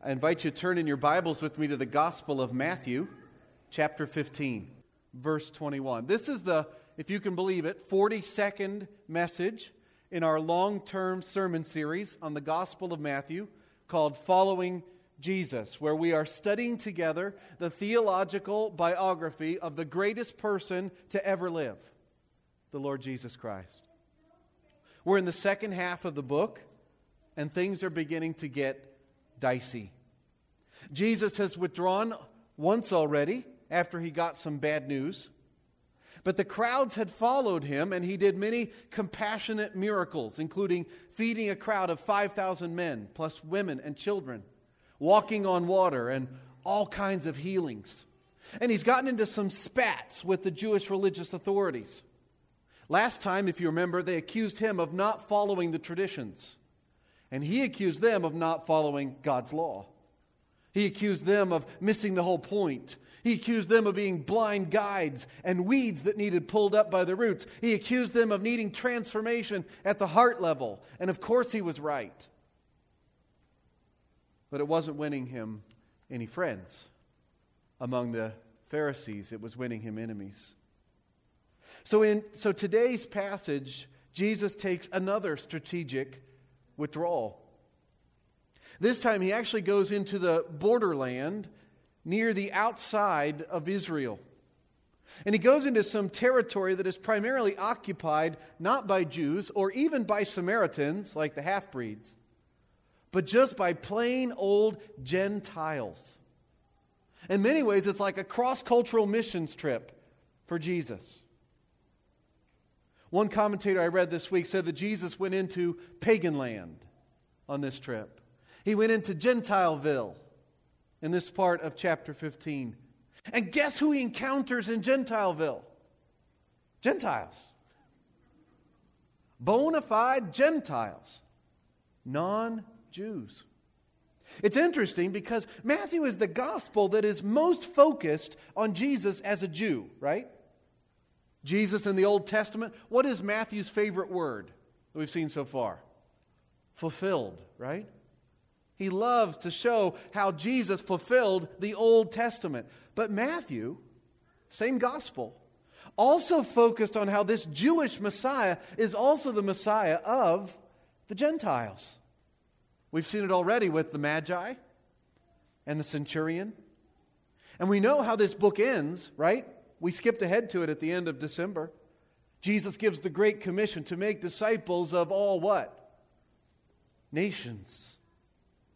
I invite you to turn in your Bibles with me to the Gospel of Matthew, chapter 15, verse 21. This is the, if you can believe it, 42nd message in our long term sermon series on the Gospel of Matthew called Following Jesus, where we are studying together the theological biography of the greatest person to ever live, the Lord Jesus Christ. We're in the second half of the book, and things are beginning to get dicey. Jesus has withdrawn once already after he got some bad news. But the crowds had followed him, and he did many compassionate miracles, including feeding a crowd of 5,000 men, plus women and children, walking on water, and all kinds of healings. And he's gotten into some spats with the Jewish religious authorities. Last time, if you remember, they accused him of not following the traditions. And he accused them of not following God's law. He accused them of missing the whole point. He accused them of being blind guides and weeds that needed pulled up by the roots. He accused them of needing transformation at the heart level. And of course, he was right. But it wasn't winning him any friends among the Pharisees, it was winning him enemies. So, in, so today's passage, Jesus takes another strategic withdrawal. This time he actually goes into the borderland near the outside of Israel. And he goes into some territory that is primarily occupied not by Jews or even by Samaritans, like the half breeds, but just by plain old Gentiles. In many ways, it's like a cross cultural missions trip for Jesus. One commentator I read this week said that Jesus went into pagan land on this trip. He went into Gentileville in this part of chapter 15. And guess who he encounters in Gentileville? Gentiles. Bona fide Gentiles. Non Jews. It's interesting because Matthew is the gospel that is most focused on Jesus as a Jew, right? Jesus in the Old Testament. What is Matthew's favorite word that we've seen so far? Fulfilled, right? He loves to show how Jesus fulfilled the Old Testament. But Matthew, same gospel, also focused on how this Jewish Messiah is also the Messiah of the Gentiles. We've seen it already with the Magi and the centurion. And we know how this book ends, right? We skipped ahead to it at the end of December. Jesus gives the Great Commission to make disciples of all what? Nations.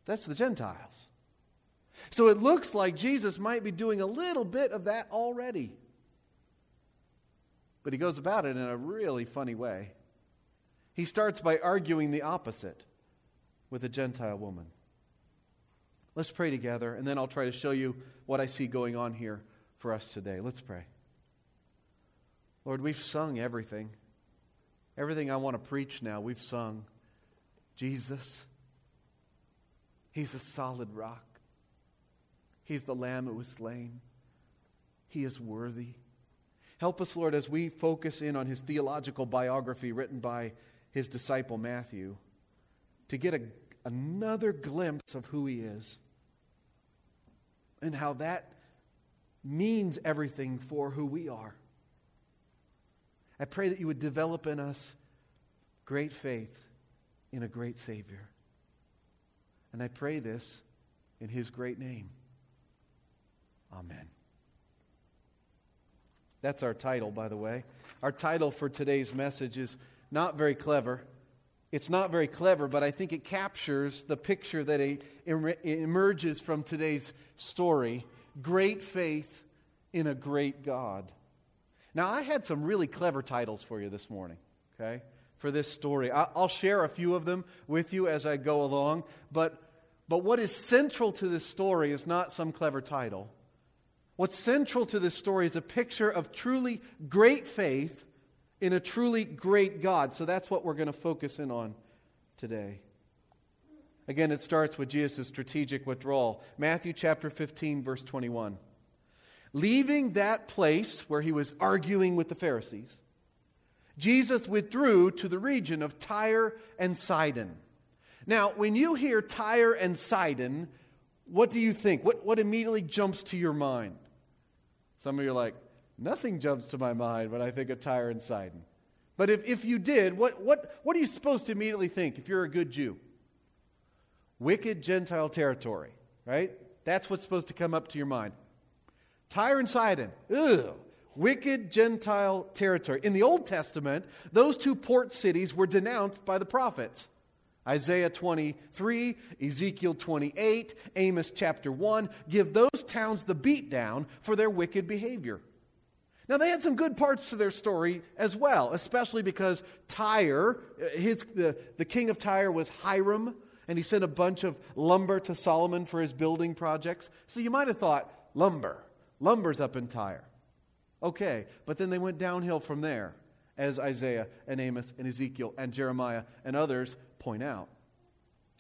That's the Gentiles. So it looks like Jesus might be doing a little bit of that already. But he goes about it in a really funny way. He starts by arguing the opposite with a Gentile woman. Let's pray together, and then I'll try to show you what I see going on here for us today. Let's pray. Lord, we've sung everything. Everything I want to preach now, we've sung. Jesus, He's a solid rock. He's the lamb who was slain. He is worthy. Help us, Lord, as we focus in on his theological biography written by his disciple Matthew, to get a, another glimpse of who he is and how that means everything for who we are. I pray that you would develop in us great faith in a great Savior. And I pray this in his great name. Amen. That's our title, by the way. Our title for today's message is not very clever. It's not very clever, but I think it captures the picture that emerges from today's story great faith in a great God. Now, I had some really clever titles for you this morning, okay? for this story. I'll share a few of them with you as I go along, but, but what is central to this story is not some clever title. What's central to this story is a picture of truly great faith in a truly great God. So that's what we're going to focus in on today. Again, it starts with Jesus' strategic withdrawal. Matthew chapter 15, verse 21. Leaving that place where he was arguing with the Pharisees, Jesus withdrew to the region of Tyre and Sidon. Now, when you hear Tyre and Sidon, what do you think? What, what immediately jumps to your mind? Some of you are like, nothing jumps to my mind when I think of Tyre and Sidon. But if, if you did, what, what, what are you supposed to immediately think if you're a good Jew? Wicked Gentile territory, right? That's what's supposed to come up to your mind. Tyre and Sidon, ugh, wicked Gentile territory. In the Old Testament, those two port cities were denounced by the prophets. Isaiah 23, Ezekiel 28, Amos chapter 1 give those towns the beatdown for their wicked behavior. Now, they had some good parts to their story as well, especially because Tyre, his, the, the king of Tyre was Hiram, and he sent a bunch of lumber to Solomon for his building projects. So you might have thought, lumber. Lumber's up in Tyre. Okay, but then they went downhill from there, as Isaiah and Amos and Ezekiel and Jeremiah and others point out.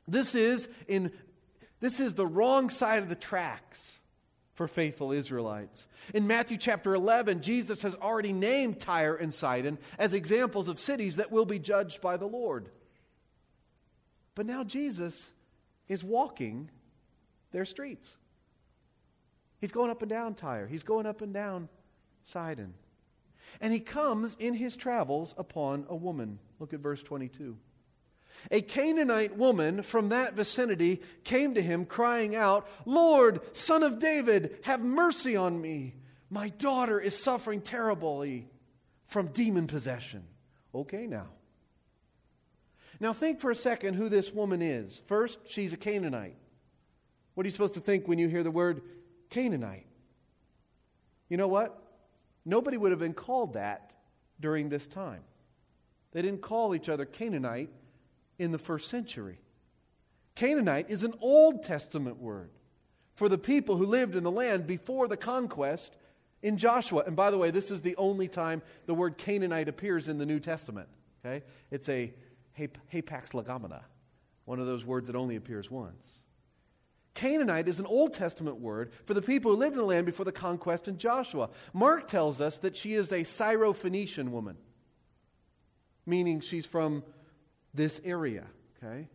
This is, in, this is the wrong side of the tracks for faithful Israelites. In Matthew chapter 11, Jesus has already named Tyre and Sidon as examples of cities that will be judged by the Lord. But now Jesus is walking their streets. He's going up and down Tyre, he's going up and down Sidon. And he comes in his travels upon a woman. Look at verse 22. A Canaanite woman from that vicinity came to him, crying out, Lord, son of David, have mercy on me. My daughter is suffering terribly from demon possession. Okay, now. Now, think for a second who this woman is. First, she's a Canaanite. What are you supposed to think when you hear the word Canaanite? You know what? Nobody would have been called that during this time. They didn't call each other Canaanite in the first century. Canaanite is an Old Testament word for the people who lived in the land before the conquest in Joshua. And by the way, this is the only time the word Canaanite appears in the New Testament. Okay? It's a hapax legomena, one of those words that only appears once. Canaanite is an Old Testament word for the people who lived in the land before the conquest in Joshua. Mark tells us that she is a Syrophoenician woman, meaning she's from this area, okay?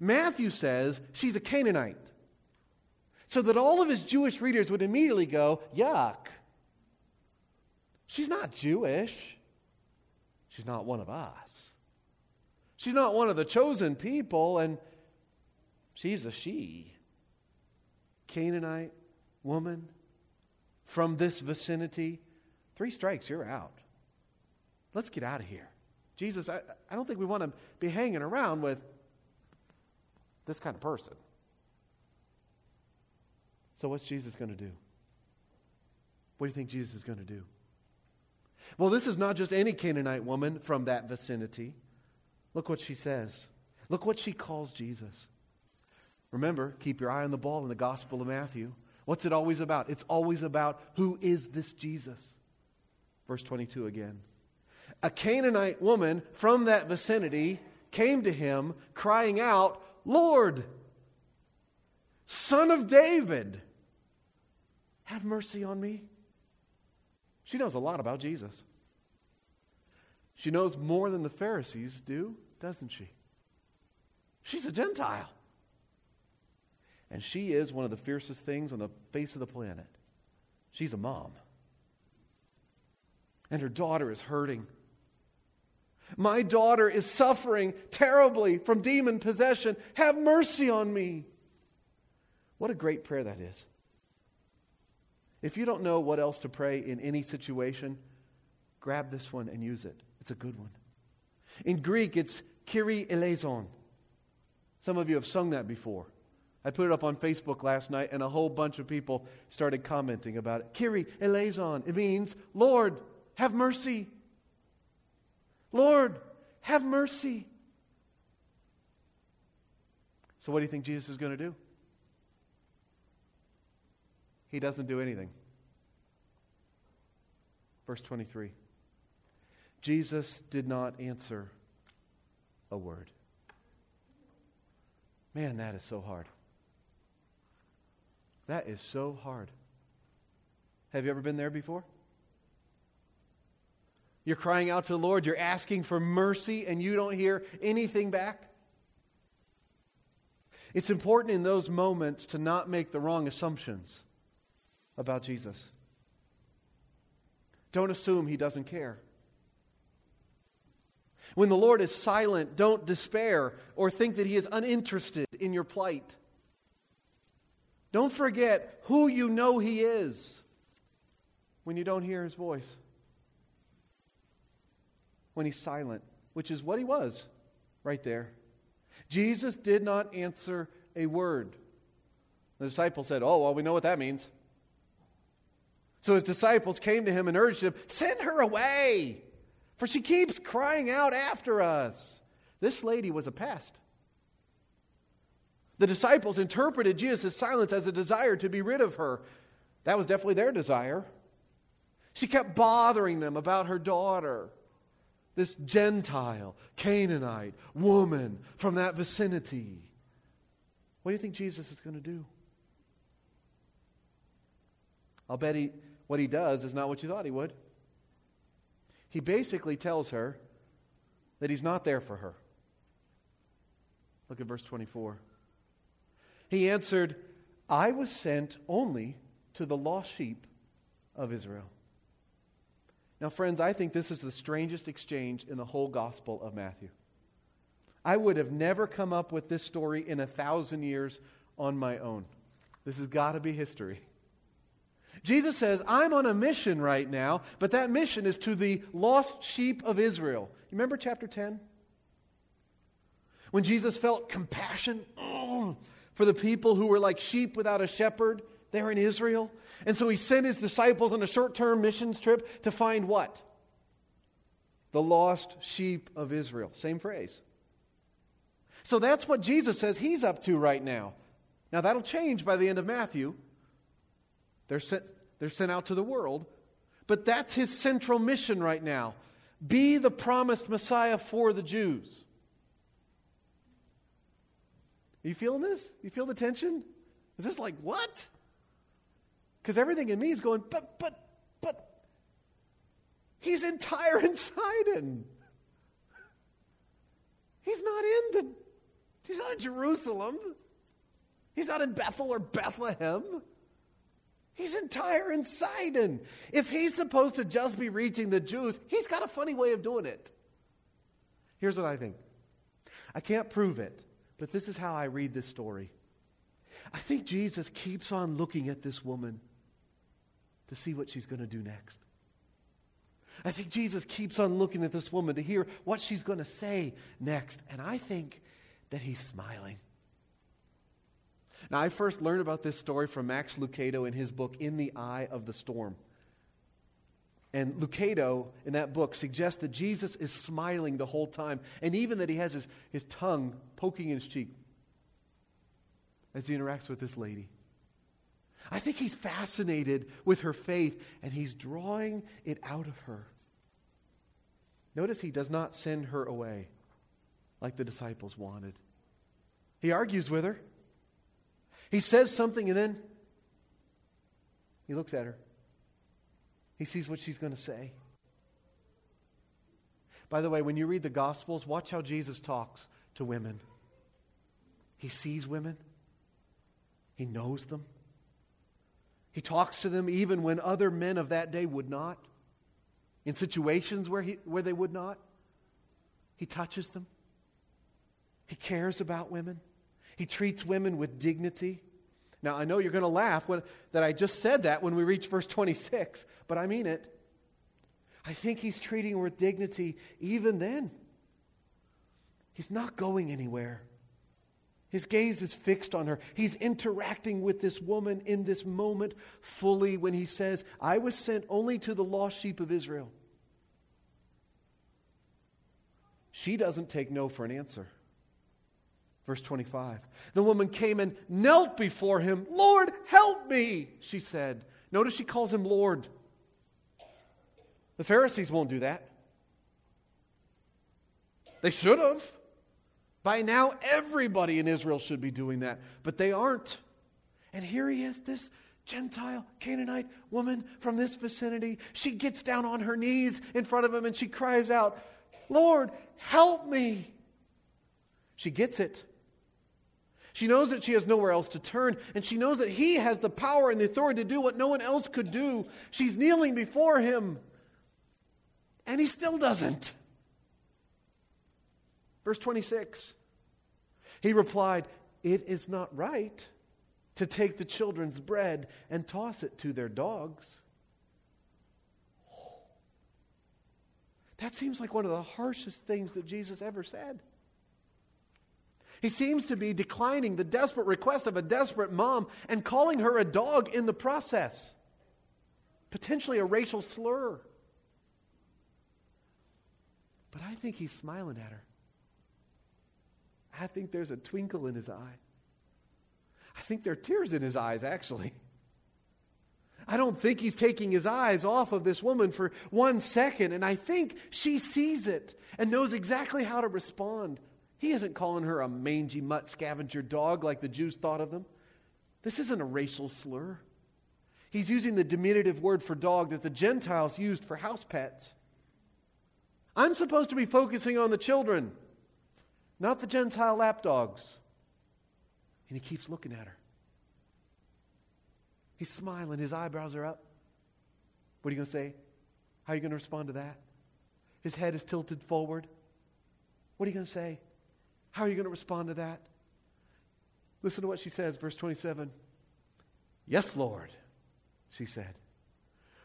Matthew says she's a Canaanite. So that all of his Jewish readers would immediately go, yuck. She's not Jewish. She's not one of us. She's not one of the chosen people, and she's a she. Canaanite woman from this vicinity. Three strikes, you're out. Let's get out of here. Jesus, I, I don't think we want to be hanging around with this kind of person. So, what's Jesus going to do? What do you think Jesus is going to do? Well, this is not just any Canaanite woman from that vicinity. Look what she says. Look what she calls Jesus. Remember, keep your eye on the ball in the Gospel of Matthew. What's it always about? It's always about who is this Jesus? Verse 22 again a Canaanite woman from that vicinity came to him crying out, Lord, son of David, have mercy on me. She knows a lot about Jesus. She knows more than the Pharisees do, doesn't she? She's a Gentile. And she is one of the fiercest things on the face of the planet. She's a mom. And her daughter is hurting. My daughter is suffering terribly from demon possession. Have mercy on me. What a great prayer that is. If you don't know what else to pray in any situation, grab this one and use it. It's a good one. In Greek, it's Kyrie eleison. Some of you have sung that before. I put it up on Facebook last night, and a whole bunch of people started commenting about it. Kyrie eleison. It means, Lord, have mercy. Lord, have mercy. So, what do you think Jesus is going to do? He doesn't do anything. Verse 23 Jesus did not answer a word. Man, that is so hard. That is so hard. Have you ever been there before? You're crying out to the Lord, you're asking for mercy, and you don't hear anything back? It's important in those moments to not make the wrong assumptions about Jesus. Don't assume he doesn't care. When the Lord is silent, don't despair or think that he is uninterested in your plight. Don't forget who you know he is when you don't hear his voice. When he's silent, which is what he was right there. Jesus did not answer a word. The disciples said, Oh, well, we know what that means. So his disciples came to him and urged him, Send her away, for she keeps crying out after us. This lady was a pest. The disciples interpreted Jesus' silence as a desire to be rid of her. That was definitely their desire. She kept bothering them about her daughter, this Gentile, Canaanite woman from that vicinity. What do you think Jesus is going to do? I'll bet he, what he does is not what you thought he would. He basically tells her that he's not there for her. Look at verse 24. He answered, I was sent only to the lost sheep of Israel. Now, friends, I think this is the strangest exchange in the whole Gospel of Matthew. I would have never come up with this story in a thousand years on my own. This has got to be history. Jesus says, I'm on a mission right now, but that mission is to the lost sheep of Israel. You remember chapter 10? When Jesus felt compassion oh, for the people who were like sheep without a shepherd there in Israel. And so he sent his disciples on a short term missions trip to find what? The lost sheep of Israel. Same phrase. So that's what Jesus says he's up to right now. Now, that'll change by the end of Matthew. They're sent, they're sent out to the world. But that's his central mission right now be the promised Messiah for the Jews. Are you feeling this? You feel the tension? Is this like, what? Because everything in me is going, but, but, but, he's in Tyre and Sidon. He's not in the, he's not in Jerusalem. He's not in Bethel or Bethlehem. He's in Tyre and Sidon. If he's supposed to just be reaching the Jews, he's got a funny way of doing it. Here's what I think I can't prove it, but this is how I read this story. I think Jesus keeps on looking at this woman to see what she's going to do next. I think Jesus keeps on looking at this woman to hear what she's going to say next. And I think that he's smiling. Now, I first learned about this story from Max Lucado in his book, In the Eye of the Storm. And Lucado, in that book, suggests that Jesus is smiling the whole time, and even that he has his, his tongue poking in his cheek as he interacts with this lady. I think he's fascinated with her faith, and he's drawing it out of her. Notice he does not send her away like the disciples wanted. He argues with her. He says something and then he looks at her. He sees what she's going to say. By the way, when you read the Gospels, watch how Jesus talks to women. He sees women, he knows them. He talks to them even when other men of that day would not, in situations where, he, where they would not. He touches them, he cares about women. He treats women with dignity. Now, I know you're going to laugh when, that I just said that when we reach verse 26, but I mean it. I think he's treating her with dignity even then. He's not going anywhere. His gaze is fixed on her. He's interacting with this woman in this moment fully when he says, I was sent only to the lost sheep of Israel. She doesn't take no for an answer. Verse 25. The woman came and knelt before him. Lord, help me, she said. Notice she calls him Lord. The Pharisees won't do that. They should have. By now, everybody in Israel should be doing that, but they aren't. And here he is, this Gentile Canaanite woman from this vicinity. She gets down on her knees in front of him and she cries out, Lord, help me. She gets it. She knows that she has nowhere else to turn, and she knows that he has the power and the authority to do what no one else could do. She's kneeling before him, and he still doesn't. Verse 26 He replied, It is not right to take the children's bread and toss it to their dogs. That seems like one of the harshest things that Jesus ever said. He seems to be declining the desperate request of a desperate mom and calling her a dog in the process. Potentially a racial slur. But I think he's smiling at her. I think there's a twinkle in his eye. I think there are tears in his eyes, actually. I don't think he's taking his eyes off of this woman for one second, and I think she sees it and knows exactly how to respond. He isn't calling her a mangy mutt scavenger dog like the Jews thought of them. This isn't a racial slur. He's using the diminutive word for dog that the Gentiles used for house pets. I'm supposed to be focusing on the children, not the Gentile lapdogs. And he keeps looking at her. He's smiling, his eyebrows are up. What are you going to say? How are you going to respond to that? His head is tilted forward. What are you going to say? How are you going to respond to that? Listen to what she says, verse 27. Yes, Lord, she said.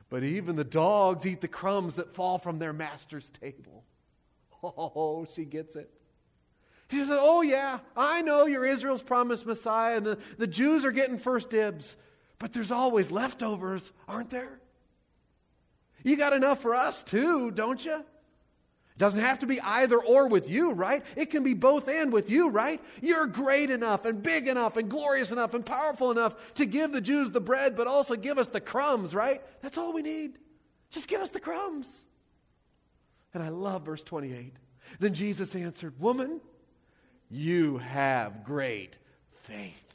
But even the dogs eat the crumbs that fall from their master's table. Oh, she gets it. She says, Oh, yeah, I know you're Israel's promised Messiah, and the, the Jews are getting first dibs. But there's always leftovers, aren't there? You got enough for us too, don't you? It doesn't have to be either or with you, right? It can be both and with you, right? You're great enough and big enough and glorious enough and powerful enough to give the Jews the bread, but also give us the crumbs, right? That's all we need. Just give us the crumbs. And I love verse 28. Then Jesus answered, Woman, you have great faith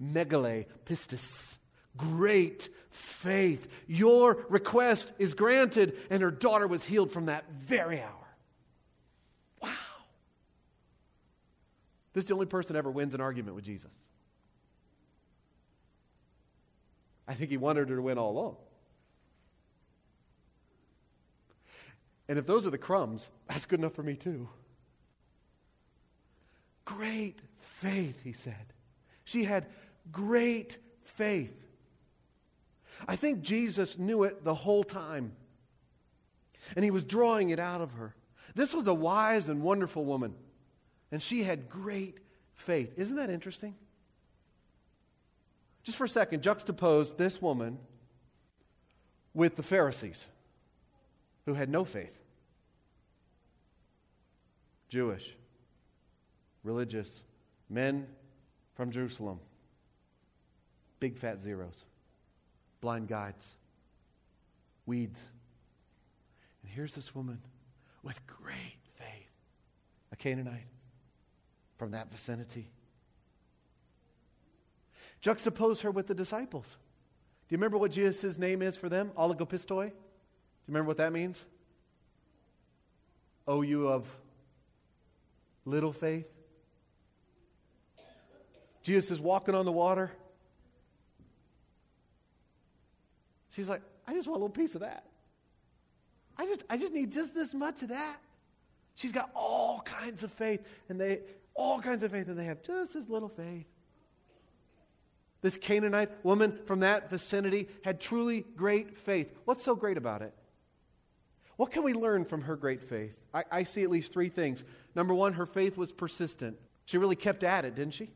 megale pistis. Great faith. Your request is granted, and her daughter was healed from that very hour. Wow. This is the only person ever wins an argument with Jesus. I think he wanted her to win all along. And if those are the crumbs, that's good enough for me too. Great faith, he said. She had great faith. I think Jesus knew it the whole time, and he was drawing it out of her. This was a wise and wonderful woman, and she had great faith. Isn't that interesting? Just for a second, juxtapose this woman with the Pharisees, who had no faith. Jewish, religious, men from Jerusalem. Big fat zeros, blind guides, weeds. And here's this woman with great faith, a Canaanite from that vicinity. Juxtapose her with the disciples. Do you remember what Jesus' name is for them? Oligopistoi? Do you remember what that means? Oh, you of little faith? Jesus is walking on the water. She's like, I just want a little piece of that. I just, I just need just this much of that. She's got all kinds of faith, and they all kinds of faith, and they have just as little faith. This Canaanite woman from that vicinity had truly great faith. What's so great about it? What can we learn from her great faith? I, I see at least three things. Number one, her faith was persistent. She really kept at it, didn't she?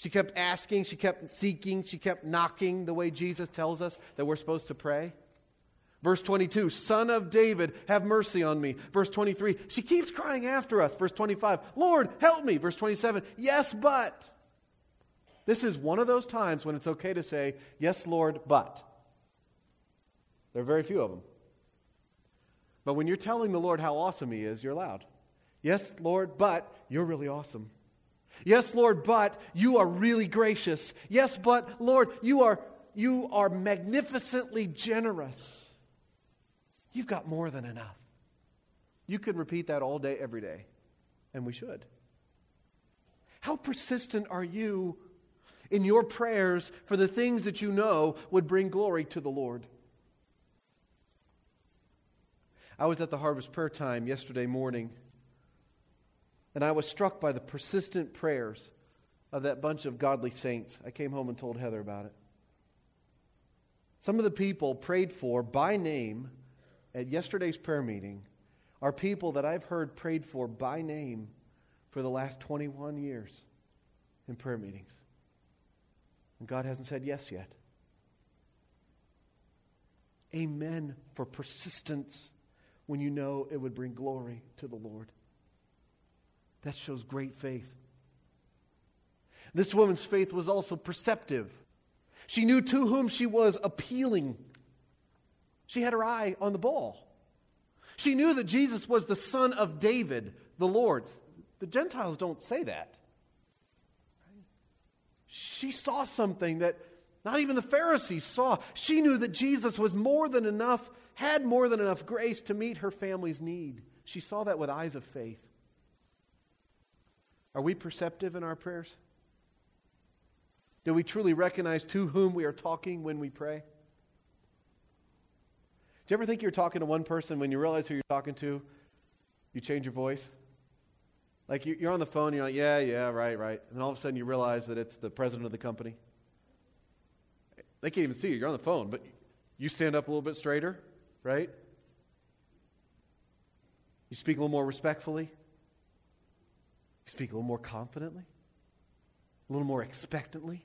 She kept asking, she kept seeking, she kept knocking the way Jesus tells us that we're supposed to pray. Verse 22, Son of David, have mercy on me. Verse 23, she keeps crying after us. Verse 25, Lord, help me. Verse 27, yes, but. This is one of those times when it's okay to say, Yes, Lord, but. There are very few of them. But when you're telling the Lord how awesome He is, you're loud. Yes, Lord, but you're really awesome. Yes, Lord, but you are really gracious. Yes, but Lord, you are you are magnificently generous. You've got more than enough. You could repeat that all day every day. and we should. How persistent are you in your prayers for the things that you know would bring glory to the Lord? I was at the harvest prayer time yesterday morning, and I was struck by the persistent prayers of that bunch of godly saints. I came home and told Heather about it. Some of the people prayed for by name at yesterday's prayer meeting are people that I've heard prayed for by name for the last 21 years in prayer meetings. And God hasn't said yes yet. Amen for persistence when you know it would bring glory to the Lord. That shows great faith. This woman's faith was also perceptive. She knew to whom she was appealing. She had her eye on the ball. She knew that Jesus was the son of David, the Lord. The Gentiles don't say that. She saw something that not even the Pharisees saw. She knew that Jesus was more than enough, had more than enough grace to meet her family's need. She saw that with eyes of faith. Are we perceptive in our prayers? Do we truly recognize to whom we are talking when we pray? Do you ever think you're talking to one person when you realize who you're talking to, you change your voice? Like you're on the phone, you're like, yeah, yeah, right, right. And all of a sudden you realize that it's the president of the company. They can't even see you. You're on the phone, but you stand up a little bit straighter, right? You speak a little more respectfully. Speak a little more confidently, a little more expectantly.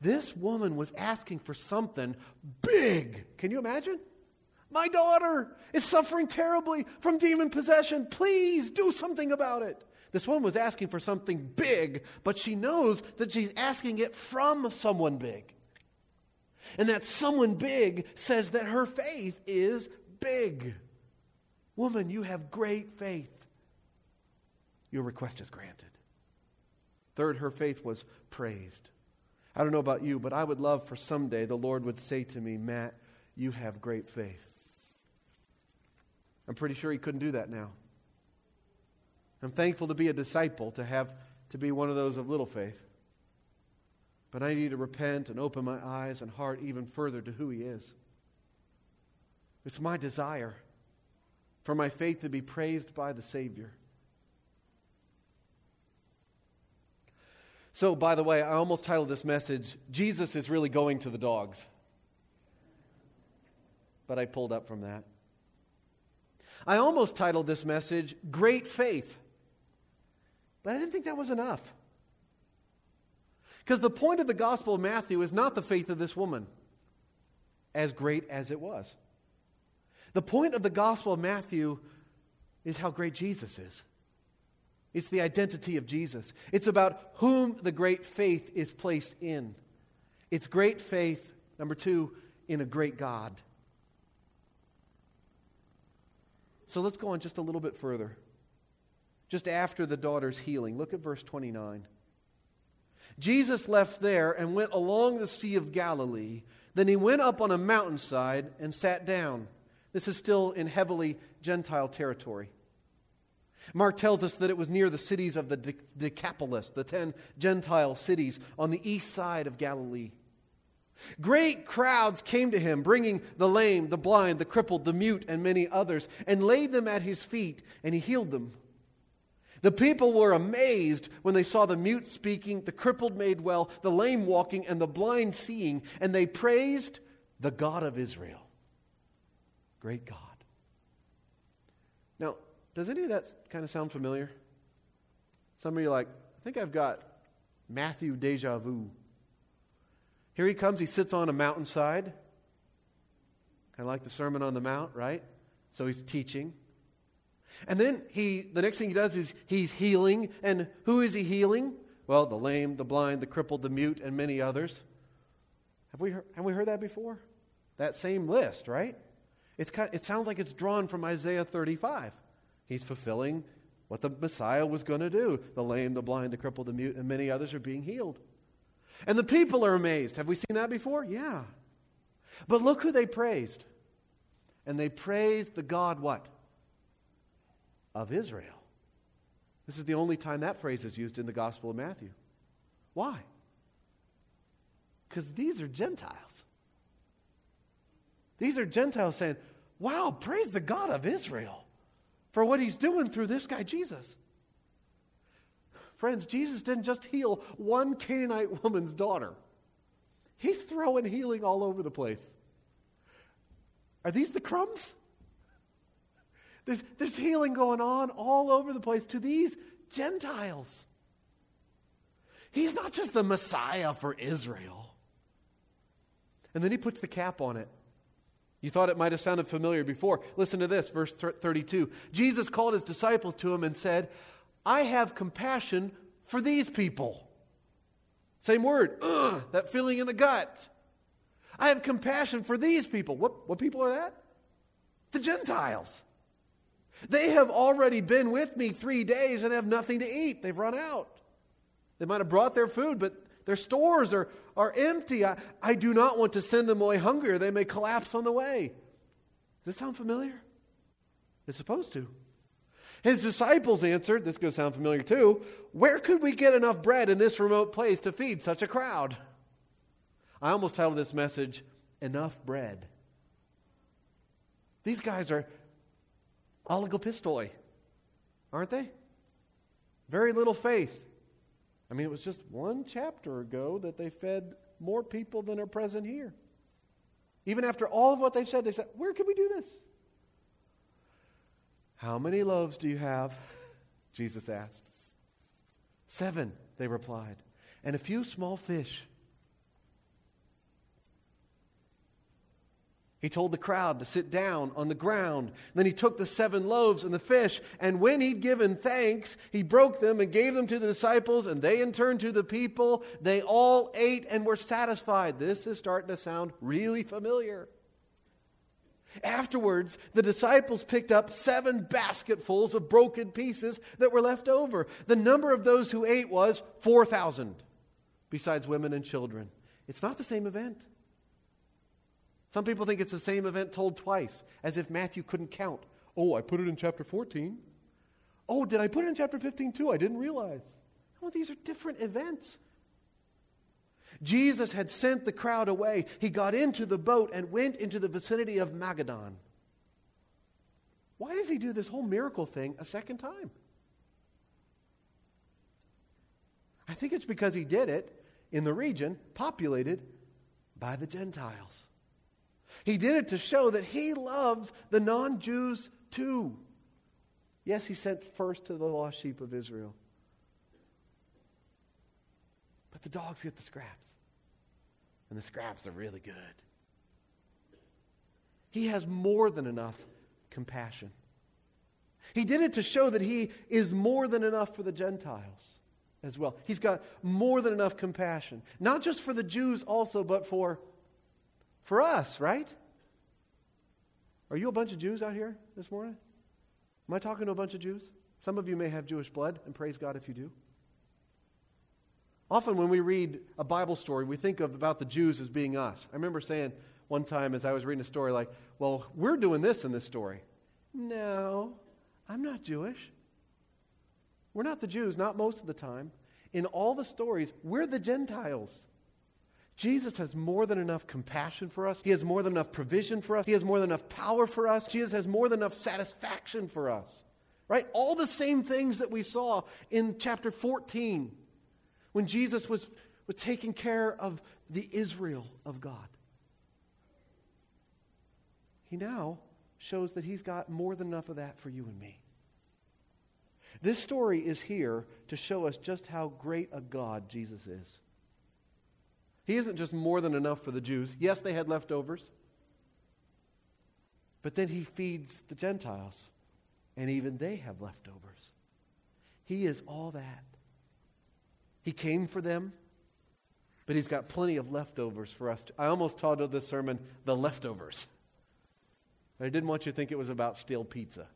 This woman was asking for something big. Can you imagine? My daughter is suffering terribly from demon possession. Please do something about it. This woman was asking for something big, but she knows that she's asking it from someone big. And that someone big says that her faith is big. Woman, you have great faith. Your request is granted. Third, her faith was praised. I don't know about you, but I would love for someday the Lord would say to me, Matt, you have great faith. I'm pretty sure he couldn't do that now. I'm thankful to be a disciple, to have to be one of those of little faith. But I need to repent and open my eyes and heart even further to who he is. It's my desire for my faith to be praised by the Savior. So, by the way, I almost titled this message, Jesus is really going to the dogs. But I pulled up from that. I almost titled this message, Great Faith. But I didn't think that was enough. Because the point of the Gospel of Matthew is not the faith of this woman, as great as it was. The point of the Gospel of Matthew is how great Jesus is. It's the identity of Jesus. It's about whom the great faith is placed in. It's great faith, number two, in a great God. So let's go on just a little bit further. Just after the daughter's healing, look at verse 29. Jesus left there and went along the Sea of Galilee. Then he went up on a mountainside and sat down. This is still in heavily Gentile territory. Mark tells us that it was near the cities of the Decapolis, the ten Gentile cities on the east side of Galilee. Great crowds came to him, bringing the lame, the blind, the crippled, the mute, and many others, and laid them at his feet, and he healed them. The people were amazed when they saw the mute speaking, the crippled made well, the lame walking, and the blind seeing, and they praised the God of Israel. Great God. Does any of that kind of sound familiar? Some of you are like, I think I've got Matthew deja vu. Here he comes, he sits on a mountainside, kind of like the Sermon on the Mount, right? So he's teaching. And then he, the next thing he does is he's healing. And who is he healing? Well, the lame, the blind, the crippled, the mute, and many others. Have we heard, have we heard that before? That same list, right? It's kind it sounds like it's drawn from Isaiah 35. He's fulfilling what the Messiah was going to do. The lame, the blind, the crippled, the mute, and many others are being healed. And the people are amazed. Have we seen that before? Yeah. But look who they praised. And they praised the God what? Of Israel. This is the only time that phrase is used in the Gospel of Matthew. Why? Because these are Gentiles. These are Gentiles saying, Wow, praise the God of Israel for what he's doing through this guy, Jesus. Friends, Jesus didn't just heal one Canaanite woman's daughter, he's throwing healing all over the place. Are these the crumbs? There's, there's healing going on all over the place to these Gentiles. He's not just the Messiah for Israel. And then he puts the cap on it. You thought it might have sounded familiar before. Listen to this, verse 32. Jesus called his disciples to him and said, I have compassion for these people. Same word, Ugh, that feeling in the gut. I have compassion for these people. What, what people are that? The Gentiles. They have already been with me three days and have nothing to eat. They've run out. They might have brought their food, but their stores are, are empty. I, I do not want to send them away hungry, or they may collapse on the way. Does this sound familiar? It's supposed to. His disciples answered, this to sound familiar too, where could we get enough bread in this remote place to feed such a crowd? I almost titled this message, Enough Bread. These guys are oligopistoi, aren't they? Very little faith. I mean, it was just one chapter ago that they fed more people than are present here. Even after all of what they've said, they said, Where can we do this? How many loaves do you have? Jesus asked. Seven, they replied, and a few small fish. He told the crowd to sit down on the ground. Then he took the seven loaves and the fish, and when he'd given thanks, he broke them and gave them to the disciples, and they in turn to the people. They all ate and were satisfied. This is starting to sound really familiar. Afterwards, the disciples picked up seven basketfuls of broken pieces that were left over. The number of those who ate was 4,000, besides women and children. It's not the same event. Some people think it's the same event told twice, as if Matthew couldn't count. Oh, I put it in chapter 14. Oh, did I put it in chapter 15 too? I didn't realize. Oh, these are different events. Jesus had sent the crowd away. He got into the boat and went into the vicinity of Magadan. Why does he do this whole miracle thing a second time? I think it's because he did it in the region populated by the Gentiles. He did it to show that he loves the non Jews too. Yes, he sent first to the lost sheep of Israel. But the dogs get the scraps. And the scraps are really good. He has more than enough compassion. He did it to show that he is more than enough for the Gentiles as well. He's got more than enough compassion. Not just for the Jews also, but for for us, right? Are you a bunch of Jews out here this morning? Am I talking to a bunch of Jews? Some of you may have Jewish blood, and praise God if you do. Often, when we read a Bible story, we think of about the Jews as being us. I remember saying one time as I was reading a story, like, well, we're doing this in this story. No, I'm not Jewish. We're not the Jews, not most of the time. In all the stories, we're the Gentiles. Jesus has more than enough compassion for us. He has more than enough provision for us. He has more than enough power for us. Jesus has more than enough satisfaction for us. Right? All the same things that we saw in chapter 14 when Jesus was, was taking care of the Israel of God. He now shows that he's got more than enough of that for you and me. This story is here to show us just how great a God Jesus is. He isn't just more than enough for the Jews. Yes, they had leftovers. But then he feeds the Gentiles, and even they have leftovers. He is all that. He came for them, but he's got plenty of leftovers for us. I almost titled this sermon, The Leftovers. I didn't want you to think it was about stale pizza.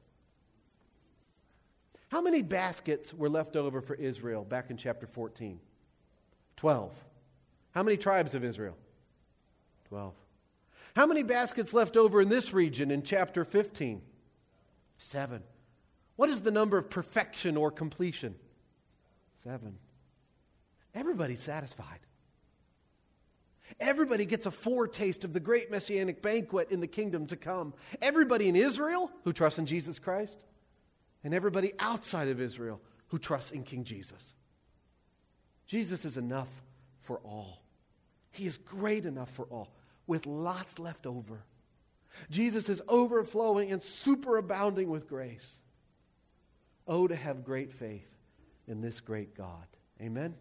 How many baskets were left over for Israel back in chapter 14? Twelve. How many tribes of Israel? Twelve. How many baskets left over in this region in chapter 15? Seven. What is the number of perfection or completion? Seven. Everybody's satisfied. Everybody gets a foretaste of the great messianic banquet in the kingdom to come. Everybody in Israel who trusts in Jesus Christ, and everybody outside of Israel who trusts in King Jesus. Jesus is enough for all. He is great enough for all, with lots left over. Jesus is overflowing and superabounding with grace. Oh, to have great faith in this great God. Amen.